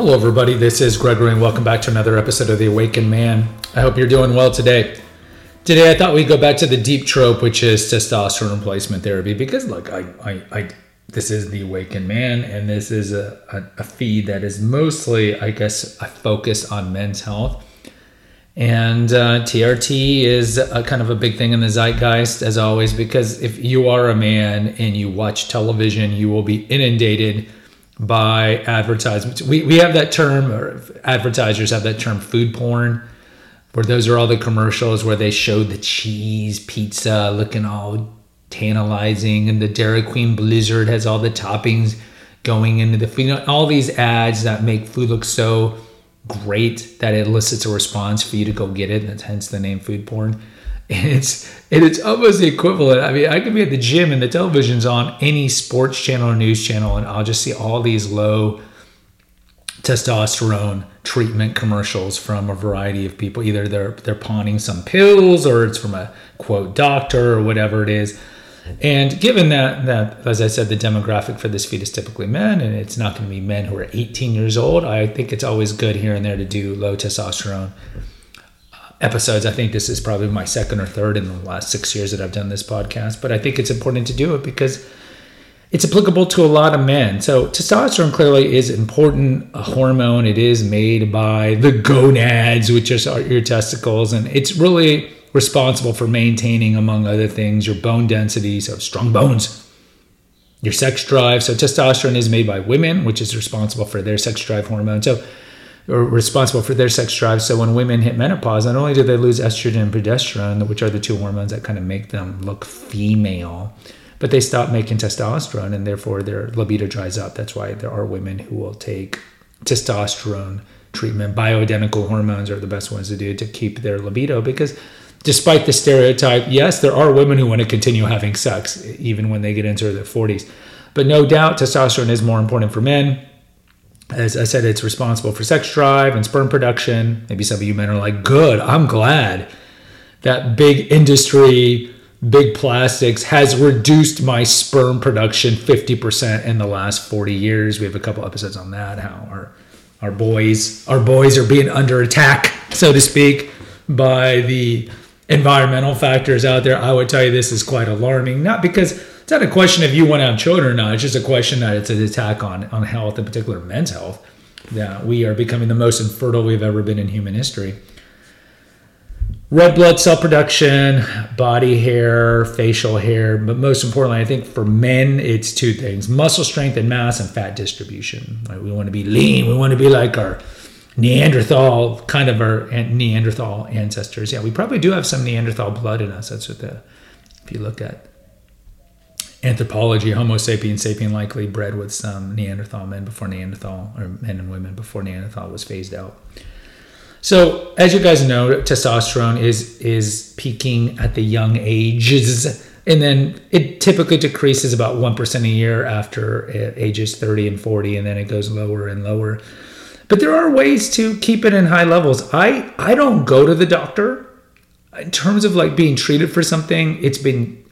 Hello, everybody. This is Gregory, and welcome back to another episode of The Awakened Man. I hope you're doing well today. Today, I thought we'd go back to the deep trope, which is testosterone replacement therapy, because look, I, I, I this is The Awakened Man, and this is a, a, a feed that is mostly, I guess, a focus on men's health. And uh, TRT is a kind of a big thing in the zeitgeist, as always, because if you are a man and you watch television, you will be inundated by advertisements. We, we have that term, or advertisers have that term food porn, where those are all the commercials where they show the cheese pizza looking all tantalizing, and the Dairy Queen Blizzard has all the toppings going into the food. You know, all these ads that make food look so great that it elicits a response for you to go get it. That's hence the name food porn it's and it's almost the equivalent. I mean, I could be at the gym and the television's on any sports channel or news channel, and I'll just see all these low testosterone treatment commercials from a variety of people. Either they're they're pawning some pills, or it's from a quote doctor, or whatever it is. And given that that as I said, the demographic for this feed is typically men, and it's not going to be men who are 18 years old, I think it's always good here and there to do low testosterone episodes. I think this is probably my second or third in the last six years that I've done this podcast, but I think it's important to do it because it's applicable to a lot of men. So testosterone clearly is important, a hormone. It is made by the gonads, which are your testicles, and it's really responsible for maintaining, among other things, your bone density, so strong bones, your sex drive. So testosterone is made by women, which is responsible for their sex drive hormone. So are responsible for their sex drive. So when women hit menopause, not only do they lose estrogen and progesterone, which are the two hormones that kind of make them look female, but they stop making testosterone and therefore their libido dries up. That's why there are women who will take testosterone treatment. Bioidentical hormones are the best ones to do to keep their libido because despite the stereotype, yes, there are women who want to continue having sex even when they get into their 40s. But no doubt testosterone is more important for men as I said, it's responsible for sex drive and sperm production. Maybe some of you men are like, good, I'm glad that big industry, big plastics has reduced my sperm production 50% in the last 40 years. We have a couple episodes on that, how our our boys, our boys are being under attack, so to speak, by the environmental factors out there. I would tell you this is quite alarming, not because it's not a question if you want to have children or not. It's just a question that it's an attack on on health, in particular men's health. That we are becoming the most infertile we've ever been in human history. Red blood cell production, body hair, facial hair, but most importantly, I think for men, it's two things: muscle strength and mass, and fat distribution. Right? We want to be lean. We want to be like our Neanderthal, kind of our Neanderthal ancestors. Yeah, we probably do have some Neanderthal blood in us. That's what the if you look at anthropology, Homo sapiens sapien likely bred with some Neanderthal men before Neanderthal, or men and women before Neanderthal was phased out. So, as you guys know, testosterone is is peaking at the young ages, and then it typically decreases about one percent a year after uh, ages thirty and forty, and then it goes lower and lower. But there are ways to keep it in high levels. I I don't go to the doctor in terms of like being treated for something. It's been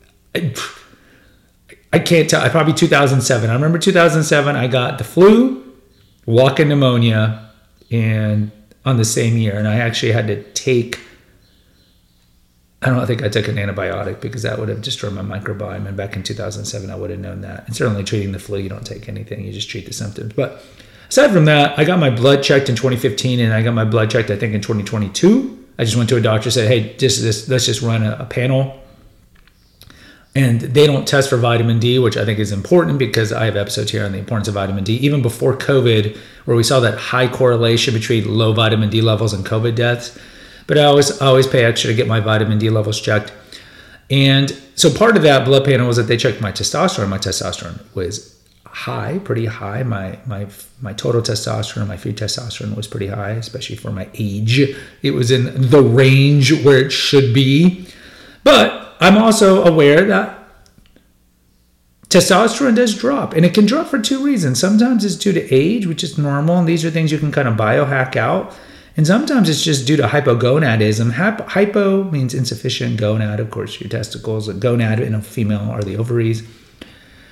I can't tell. I probably 2007. I remember 2007. I got the flu, walking pneumonia, and on the same year, and I actually had to take. I don't think I took an antibiotic because that would have destroyed my microbiome. And back in 2007, I would have known that. And certainly treating the flu, you don't take anything; you just treat the symptoms. But aside from that, I got my blood checked in 2015, and I got my blood checked, I think, in 2022. I just went to a doctor, said, "Hey, this, this, let's just run a, a panel and they don't test for vitamin D, which I think is important because I have episodes here on the importance of vitamin D. Even before COVID, where we saw that high correlation between low vitamin D levels and COVID deaths. But I always I always pay extra to get my vitamin D levels checked. And so part of that blood panel was that they checked my testosterone. My testosterone was high, pretty high. My my my total testosterone, my free testosterone was pretty high, especially for my age. It was in the range where it should be. But I'm also aware that testosterone does drop and it can drop for two reasons. Sometimes it's due to age, which is normal, and these are things you can kind of biohack out. And sometimes it's just due to hypogonadism. Hypo means insufficient, gonad, of course, your testicles. Gonad in a female are the ovaries.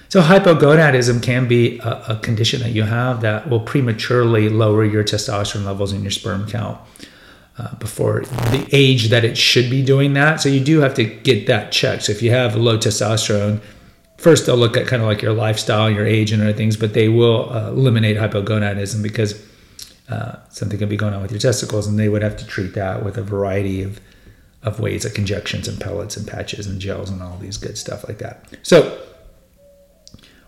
So hypogonadism can be a, a, condition that you have that will prematurely lower your testosterone levels and your sperm count uh, before the age that it should be doing that. So you do have to get that checked. So if you have low testosterone, first they'll look at kind of like your lifestyle, your age, and other things, but they will uh, eliminate hypogonadism because uh, something could be going on with your testicles, and they would have to treat that with a variety of of ways, like injections and pellets and patches and gels and all these good stuff like that. So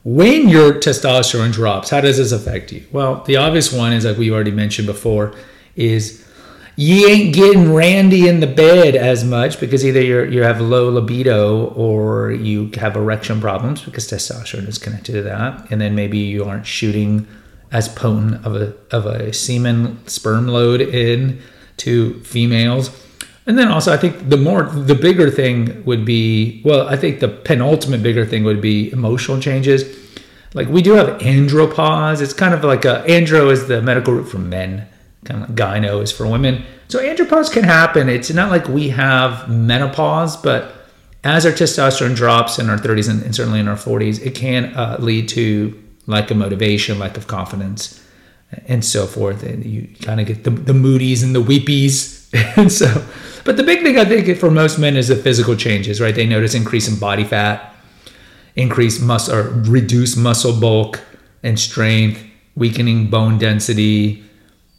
when your testosterone drops, how does this affect you? Well, the obvious one is like we've already mentioned before, is you ain't getting randy in the bed as much because either you you have low libido or you have erection problems because testosterone is connected to that, and then maybe you aren't shooting as potent of a of a semen sperm load in to females. And then also, I think the more the bigger thing would be well, I think the penultimate bigger thing would be emotional changes. Like we do have andropause. It's kind of like a andro is the medical root for men kind of gyno is for women. So andropause can happen. It's not like we have menopause, but as our testosterone drops in our 30s and, and certainly in our 40s, it can uh, lead to lack of motivation, lack of confidence, and so forth. And you kind of get the, the moodies and the weepies. and so, but the big thing I think for most men is the physical changes, right? They notice increase in body fat, increase muscle or reduce muscle bulk and strength, weakening bone density,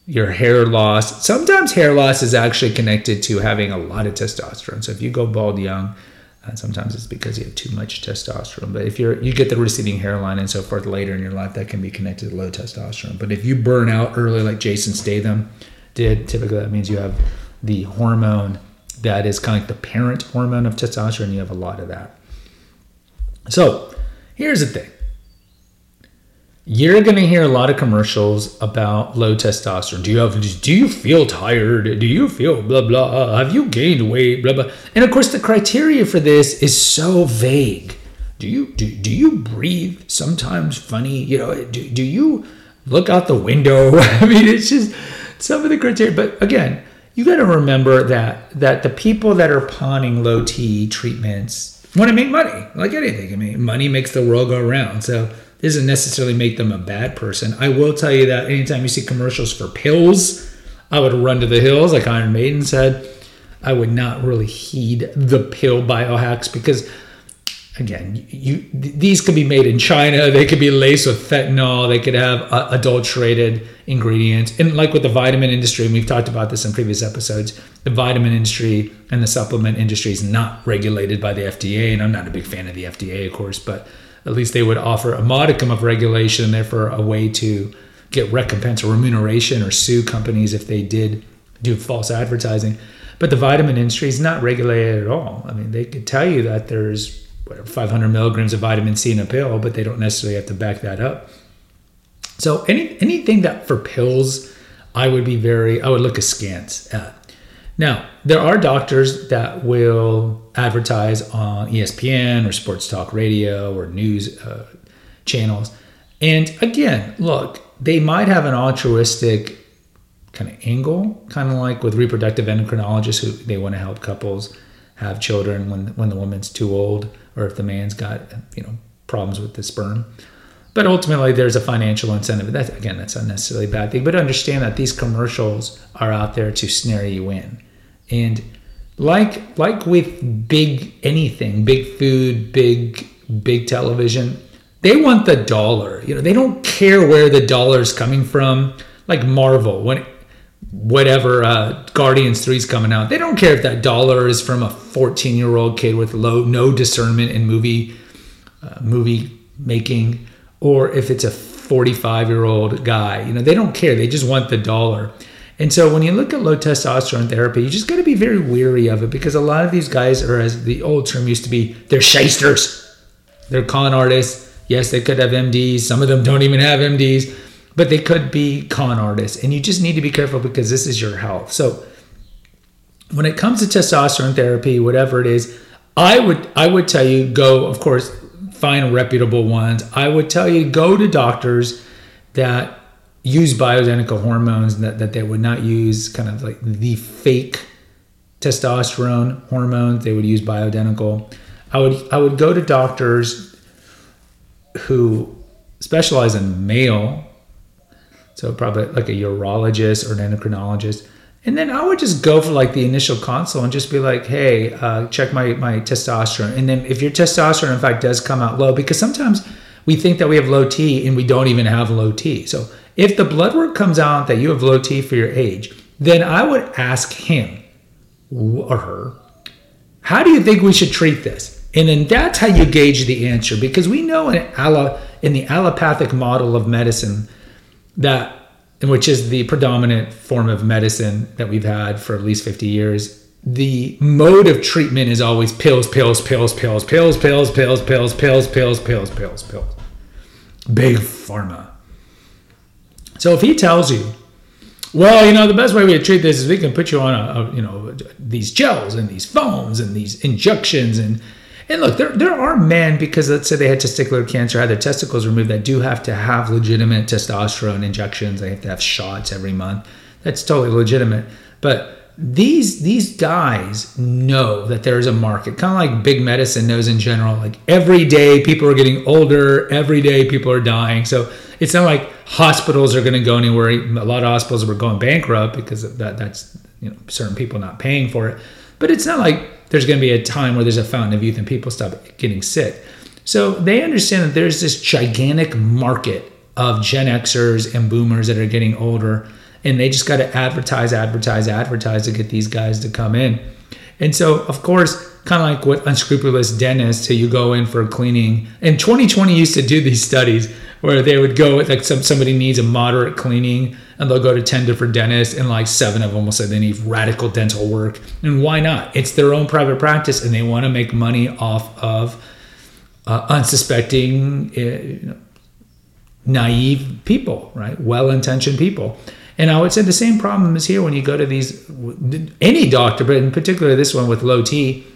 your hair loss. Sometimes hair loss is actually connected to having a lot of testosterone. So if you go bald young, uh, sometimes it's because you have too much testosterone. But if you're you get the receding hairline and so forth later in your life, that can be connected to low testosterone. But if you burn out early, like Jason Statham did, typically that means you have the hormone that is kind of like the parent hormone of testosterone. You have a lot of that. So here's the thing you're going to hear a lot of commercials about low testosterone. Do you have do you feel tired? Do you feel blah blah? Have you gained weight? Blah blah. And of course the criteria for this is so vague. Do you do, do you breathe sometimes funny? You know, do, do you look out the window? I mean, it's just some of the criteria. But again, you got to remember that that the people that are pawning low T treatments want to make money, like anything. I mean, money makes the world go round. So doesn't necessarily make them a bad person. I will tell you that anytime you see commercials for pills, I would run to the hills, like Iron Maiden said. I would not really heed the pill biohacks because, again, you these could be made in China. They could be laced with fentanyl. They could have uh, adulterated ingredients. And like with the vitamin industry, and we've talked about this in previous episodes, the vitamin industry and the supplement industry is not regulated by the FDA. And I'm not a big fan of the FDA, of course, but at least they would offer a modicum of regulation and therefore a way to get recompense or remuneration or sue companies if they did do false advertising. But the vitamin industry is not regulated at all. I mean, they could tell you that there's whatever, 500 milligrams of vitamin C in a pill, but they don't necessarily have to back that up. So any anything that for pills, I would be very, I would look askance at. Now, there are doctors that will advertise on ESPN or sports talk radio or news uh, channels. And again, look, they might have an altruistic kind of angle, kind of like with reproductive endocrinologists who they want to help couples have children when when the woman's too old or if the man's got you know problems with the sperm. But ultimately, there's a financial incentive. That again, that's not necessarily a bad thing. But understand that these commercials are out there to snare you in. And like like with big anything, big food, big big television, they want the dollar. You know, they don't care where the dollar is coming from. Like Marvel, when whatever uh, Guardians 3 is coming out, they don't care if that dollar is from a 14 year old kid with low no discernment in movie uh, movie making, or if it's a 45 year old guy. You know, they don't care. They just want the dollar. And so when you look at low testosterone therapy, you just got to be very weary of it because a lot of these guys are, as the old term used to be, they're shysters. They're con artists. Yes, they could have MDs. Some of them don't even have MDs, but they could be con artists. And you just need to be careful because this is your health. So when it comes to testosterone therapy, whatever it is, I would I would tell you go, of course, find reputable ones. I would tell you go to doctors that use bioidentical hormones that, that they would not use kind of like the fake testosterone hormones they would use bioidentical i would i would go to doctors who specialize in male, so probably like a urologist or an endocrinologist. And then I would just go for like the initial consult and just be like, hey, uh, check my, my testosterone. And then if your testosterone, in fact, does come out low, because sometimes we think that we have low T and we don't even have low T. So if the blood work comes out that you have low T for your age, then I would ask him or her, how do you think we should treat this? And then that's how you gauge the answer because we know in, allo, in the allopathic model of medicine that which is the predominant form of medicine that we've had for at least 50 years the mode of treatment is always pills pills pills pills pills pills pills pills pills pills pills pills pills big pharma so if he tells you well you know the best way we treat this is we can put you on a, a you know these gels and these foams and these injections and and look, there, there are men because let's say they had testicular cancer, had their testicles removed, that do have to have legitimate testosterone injections. They have to have shots every month. That's totally legitimate. But these these guys know that there is a market, kind of like big medicine knows in general. Like every day, people are getting older. Every day, people are dying. So it's not like hospitals are going to go anywhere. A lot of hospitals are going bankrupt because that that's you know certain people not paying for it. But it's not like there's going to be a time where there's a fountain of youth and people stop getting sick. So they understand that there's this gigantic market of Gen Xers and boomers that are getting older, and they just got to advertise, advertise, advertise to get these guys to come in. And so, of course, kind of like with unscrupulous dentists, who you go in for cleaning. And 20/20 used to do these studies where they would go like some, somebody needs a moderate cleaning and they'll go to 10 different dentists and like seven of them will say they need radical dental work. And why not? It's their own private practice and they want to make money off of uh, unsuspecting uh, naive people right? Well-intentioned people. And i would say the same problem is here when you go to these any doctor but in particular this one with low t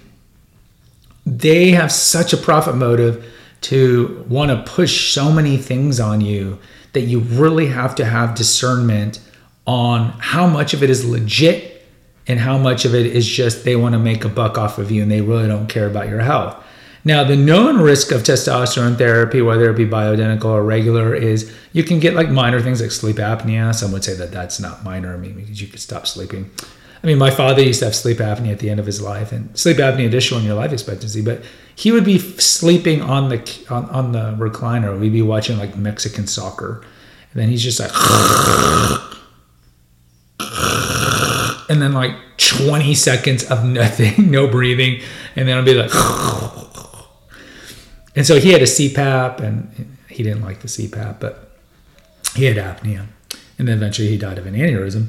they have such a profit motive to want to push so many things on you that you really have to have discernment on how much of it is legit and how much of it is just they want to make a buck off of you and they really don't care about your health. Now, the known risk of testosterone therapy, whether it be bioidentical or regular, is you can get like minor things like sleep apnea. Some would say that that's not minor, I mean, because you could stop sleeping. I mean, my father used to have sleep apnea at the end of his life, and sleep apnea show in your life expectancy, but he would be sleeping on the on, on the recliner. We'd be watching like Mexican soccer, and then he's just like, and then like 20 seconds of nothing, no breathing, and then I'll be like, and so he had a CPAP, and he didn't like the CPAP, but he had apnea, and then eventually he died of an aneurysm.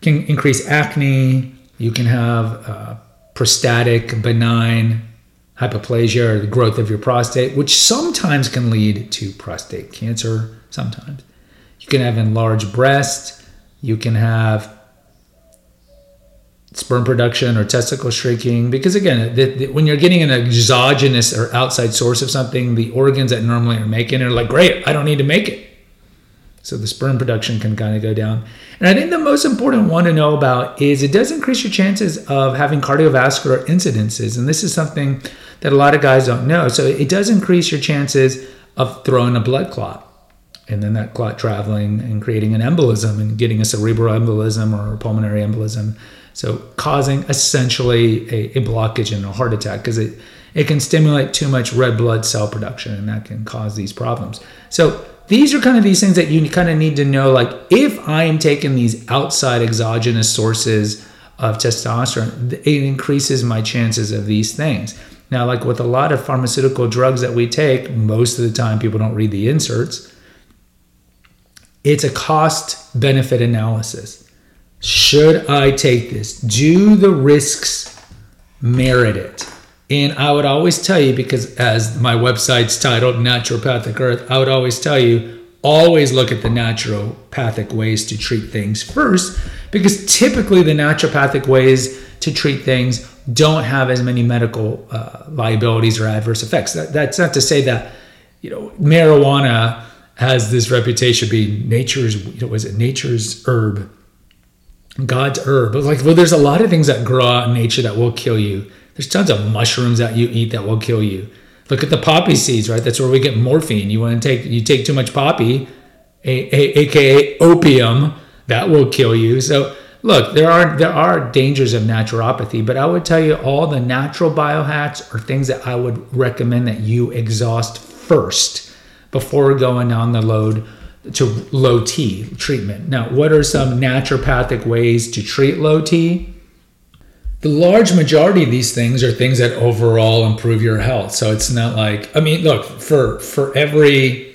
Can increase acne. You can have uh, prostatic benign hypoplasia or the growth of your prostate, which sometimes can lead to prostate cancer. Sometimes you can have enlarged breast. You can have sperm production or testicle shrinking because again the, the, when you're getting an exogenous or outside source of something the organs that normally are making it are like great i don't need to make it so the sperm production can kind of go down and i think the most important one to know about is it does increase your chances of having cardiovascular incidences and this is something that a lot of guys don't know. So it does increase your chances of throwing a blood clot and then that clot traveling and creating an embolism and getting a cerebral embolism or a pulmonary embolism. So causing essentially a, a blockage and a heart attack because it, it can stimulate too much red blood cell production and that can cause these problems. So these are kind of these things that you kind of need to know like if I am taking these outside exogenous sources of testosterone, it increases my chances of these things. Now, like with a lot of pharmaceutical drugs that we take, most of the time people don't read the inserts. It's a cost benefit analysis. Should I take this? Do the risks merit it? And I would always tell you, because as my website's titled Naturopathic Earth, I would always tell you always look at the naturopathic ways to treat things first, because typically the naturopathic ways to treat things don't have as many medical uh, liabilities or adverse effects. That, that's not to say that you know marijuana has this reputation being nature's you know was it nature's herb, God's herb. Like well, there's a lot of things that grow out in nature that will kill you. There's tons of mushrooms that you eat that will kill you. Look at the poppy seeds, right? That's where we get morphine. You want to take you take too much poppy, a, a, aka opium, that will kill you. So look, there are there are dangers of naturopathy, but I would tell you all the natural biohacks are things that I would recommend that you exhaust first before going on the load to low T treatment. Now, what are some naturopathic ways to treat low T? The large majority of these things are things that overall improve your health. So it's not like I mean, look for for every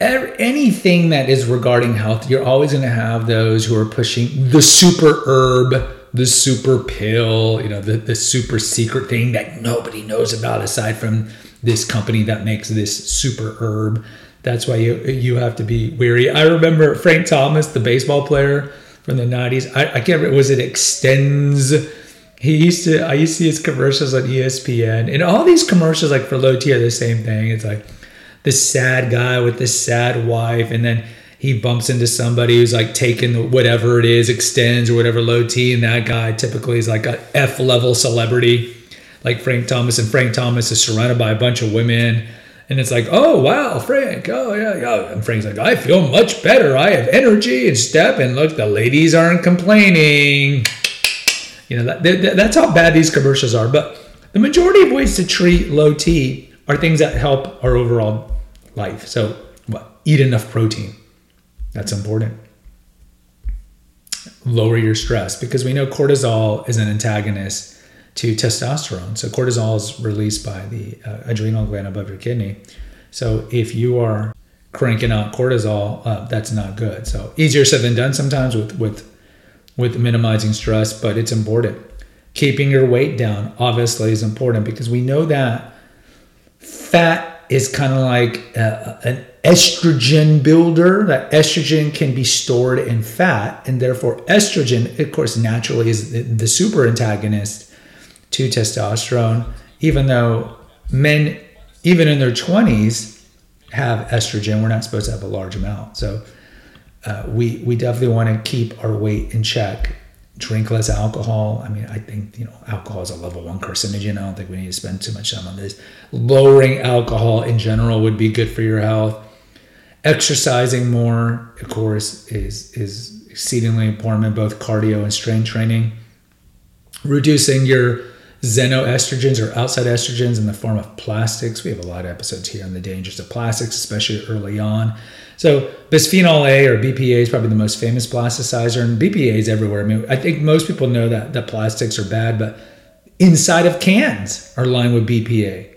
anything that is regarding health, you're always going to have those who are pushing the super herb, the super pill, you know, the, the super secret thing that nobody knows about aside from this company that makes this super herb. That's why you you have to be weary. I remember Frank Thomas, the baseball player from the 90s. I, I can't remember, was it Extenze? He used to, I used to see his commercials on ESPN. And all these commercials, like for low T, are the same thing. It's like, the sad guy with the sad wife, and then he bumps into somebody who's like taking whatever it is, Extenze or whatever low T, and that guy typically is like a F level celebrity, like Frank Thomas, and Frank Thomas is surrounded by a bunch of women. And it's like, oh wow, Frank, oh yeah, yeah. And Frank's like, I feel much better. I have energy and step, and look, the ladies aren't complaining. You know, that, that, that's how bad these commercials are. But the majority of ways to treat low T are things that help our overall life. So, what? Eat enough protein. That's important. Lower your stress because we know cortisol is an antagonist to testosterone. So, cortisol is released by the uh, adrenal gland above your kidney. So, if you are cranking out cortisol, uh, that's not good. So, easier said than done sometimes with with with minimizing stress, but it's important. Keeping your weight down obviously is important because we know that fat is kind of like a, an estrogen builder. That estrogen can be stored in fat, and therefore, estrogen, of course, naturally is the, the super antagonist to testosterone, even though men, even in their 20s, have estrogen. We're not supposed to have a large amount. So, uh, we, we definitely want to keep our weight in check drink less alcohol. I mean, I think, you know, alcohol is a level one carcinogen. I don't think we need to spend too much time on this. Lowering alcohol in general would be good for your health. Exercising more, of course, is is exceedingly important in both cardio and strength training. Reducing your xenoestrogens or outside estrogens in the form of plastics. We have a lot of episodes here on the dangers of plastics, especially early on. So bisphenol A or BPA is probably the most famous plasticizer, and BPA is everywhere. I mean, I think most people know that that plastics are bad, but inside of cans are lined with BPA.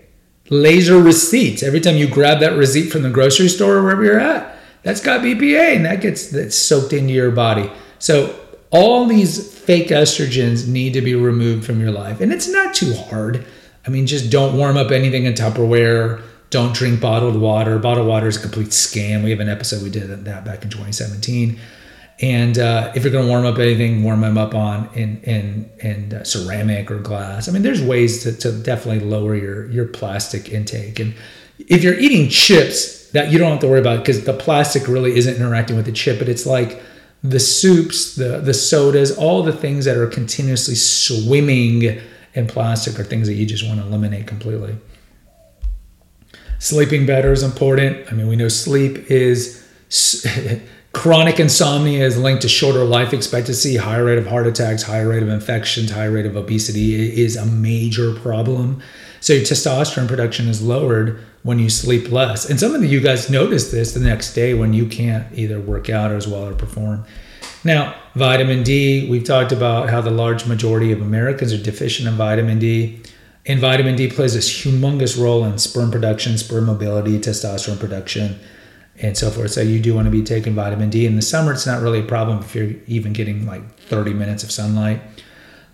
Laser receipts. Every time you grab that receipt from the grocery store or wherever you're at, that's got BPA, and that gets that's soaked into your body. So all these fake estrogens need to be removed from your life, and it's not too hard. I mean, just don't warm up anything in Tupperware don't drink bottled water. Bottled water is a complete scam. We have an episode we did that back in 2017. And uh, if you're going to warm up anything, warm them up on in in in uh, ceramic or glass. I mean, there's ways to, to definitely lower your your plastic intake. And if you're eating chips, that you don't have to worry about because the plastic really isn't interacting with the chip. But it's like the soups, the the sodas, all the things that are continuously swimming in plastic are things that you just want to eliminate completely. Sleeping better is important. I mean, we know sleep is chronic insomnia is linked to shorter life expectancy, higher rate of heart attacks, higher rate of infections, higher rate of obesity is a major problem. So your testosterone production is lowered when you sleep less. And some of you guys notice this the next day when you can't either work out as well or perform. Now, vitamin D, we've talked about how the large majority of Americans are deficient in vitamin D. And vitamin D plays this humongous role in sperm production, sperm mobility, testosterone production, and so forth. So you do want to be taking vitamin D. In the summer, it's not really a problem if you're even getting like 30 minutes of sunlight.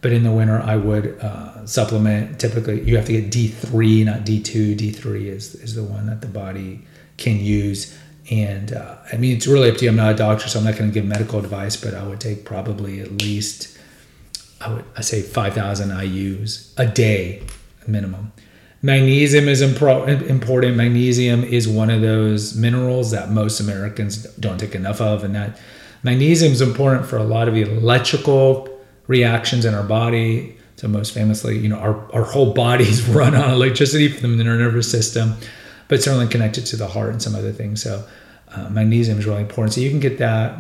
But in the winter, I would uh, supplement. Typically, you have to get D3, not D2. D3 is, is the one that the body can use. And uh, I mean, it's really up to you. I'm not a doctor, so I'm not going to give medical advice, but I would take probably at least I would I say 5,000 IU's a day minimum. Magnesium is important. Magnesium is one of those minerals that most Americans don't take enough of, and that magnesium is important for a lot of electrical reactions in our body, So most famously, you know, our, our whole bodies run on electricity from the nervous system, but certainly connected to the heart and some other things. So uh, magnesium is really important. So you can get that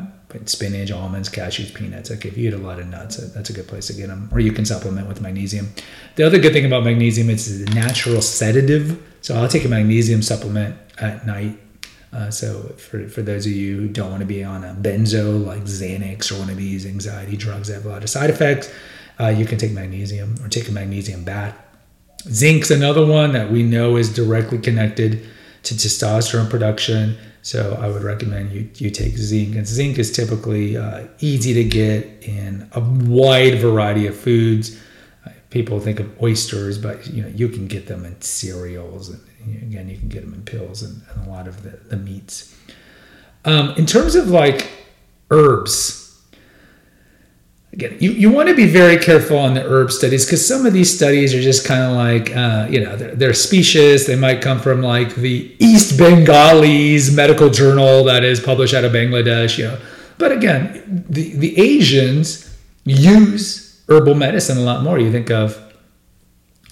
spinach, almonds, cashews, peanuts. Like if you eat a lot of nuts, that's a good place to get them. Or you can supplement with magnesium. The other good thing about magnesium, is it's a natural sedative. So I'll take a magnesium supplement at night. Uh, so for, for those of you who don't want to be on a benzo like Xanax or one of these anxiety drugs that have a lot of side effects, uh, you can take magnesium or take a magnesium bath. Zinc's another one that we know is directly connected to testosterone production. So I would recommend you you take zinc. And zinc is typically uh, easy to get in a wide variety of foods. Uh, people think of oysters, but you know you can get them in cereals, and again you can get them in pills and, and a lot of the, the meats. Um, in terms of like herbs, again, you, you want to be very careful on the herb studies because some of these studies are just kind of like, uh, you know, they're, they're, specious. They might come from like the East Bengalis medical journal that is published out of Bangladesh, you know. But again, the, the Asians use herbal medicine a lot more. You think of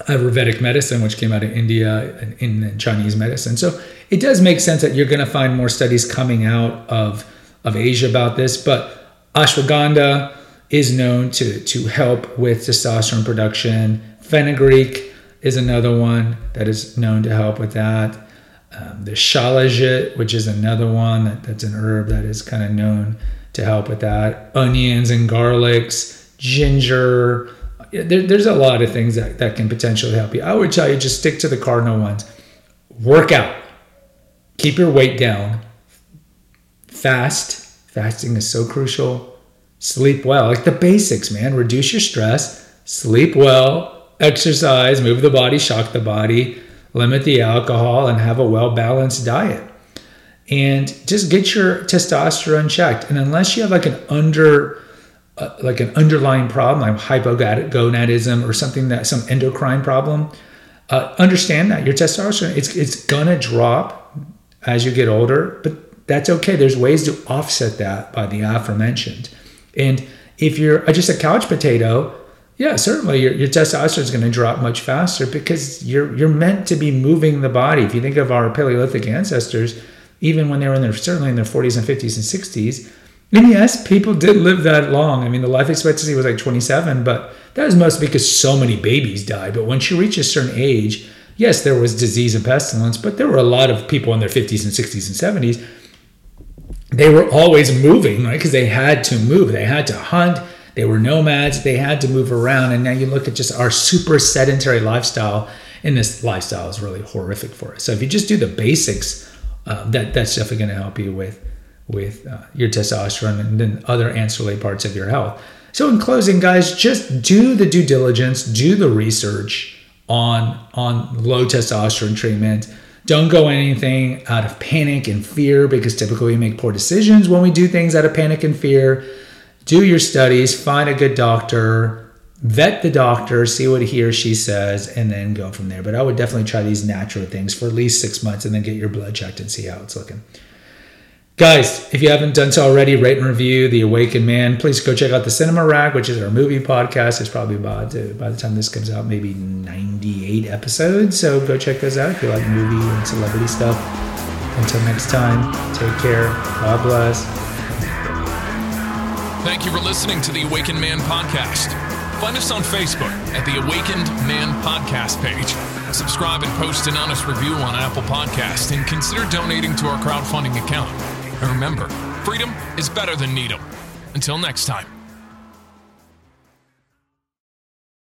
Ayurvedic medicine, which came out of India and in Chinese medicine. So it does make sense that you're going to find more studies coming out of, of Asia about this. But ashwagandha, is known to, to help with testosterone production. Fenugreek is another one that is known to help with that. Um, there's shilajit, which is another one that, that's an herb that is kind of known to help with that. Onions and garlics, ginger. There, there's a lot of things that, that can potentially help you. I would tell you just stick to the cardinal ones. Work out. Keep your weight down. Fast. Fasting is so crucial sleep well, like the basics, man. Reduce your stress, sleep well, exercise, move the body, shock the body, limit the alcohol, and have a well balanced diet. And just get your testosterone checked. And unless you have like an under uh, like an underlying problem like hypogonadism or something that some endocrine problem, uh, understand that your testosterone it's it's gonna drop as you get older, but that's okay. There's ways to offset that by the aforementioned. And if you're uh, just a couch potato, yeah, certainly your, your testosterone is going to drop much faster because you're you're meant to be moving the body. If you think of our Paleolithic ancestors, even when they were in their certainly in their 40s and 50s and 60s, and yes, people did live that long. I mean, the life expectancy was like 27, but that was mostly because so many babies died. But once you reach a certain age, yes, there was disease and pestilence, but there were a lot of people in their 50s and 60s and 70s they were always moving, right? Because they had to move. They had to hunt. They were nomads. They had to move around. And now you look at just our super sedentary lifestyle, and this lifestyle is really horrific for us. So if you just do the basics, uh, that that's definitely going to help you with with uh, your testosterone and then other ancillary parts of your health. So in closing, guys, just do the due diligence, do the research on on low testosterone treatment don't go anything out of panic and fear because typically we make poor decisions when we do things out of panic and fear. Do your studies, find a good doctor, vet the doctor, see what he or she says, and then go from there. But I would definitely try these natural things for at least six months and then get your blood checked and see how it's looking. Guys, if you haven't done so already, rate and review The Awakened Man. Please go check out the Cinema Rack, which is our movie podcast. It's probably about, uh, by the time this comes out, maybe 98 episodes. So go check those out if you like movie and celebrity stuff. Until next time, take care. God bless. Thank you for listening to The Awakened Man podcast. Find us on Facebook at The Awakened Man podcast page. Subscribe and post an honest review on Apple Podcast and consider donating to our crowdfunding account. And remember, freedom is better than needle. Until next time.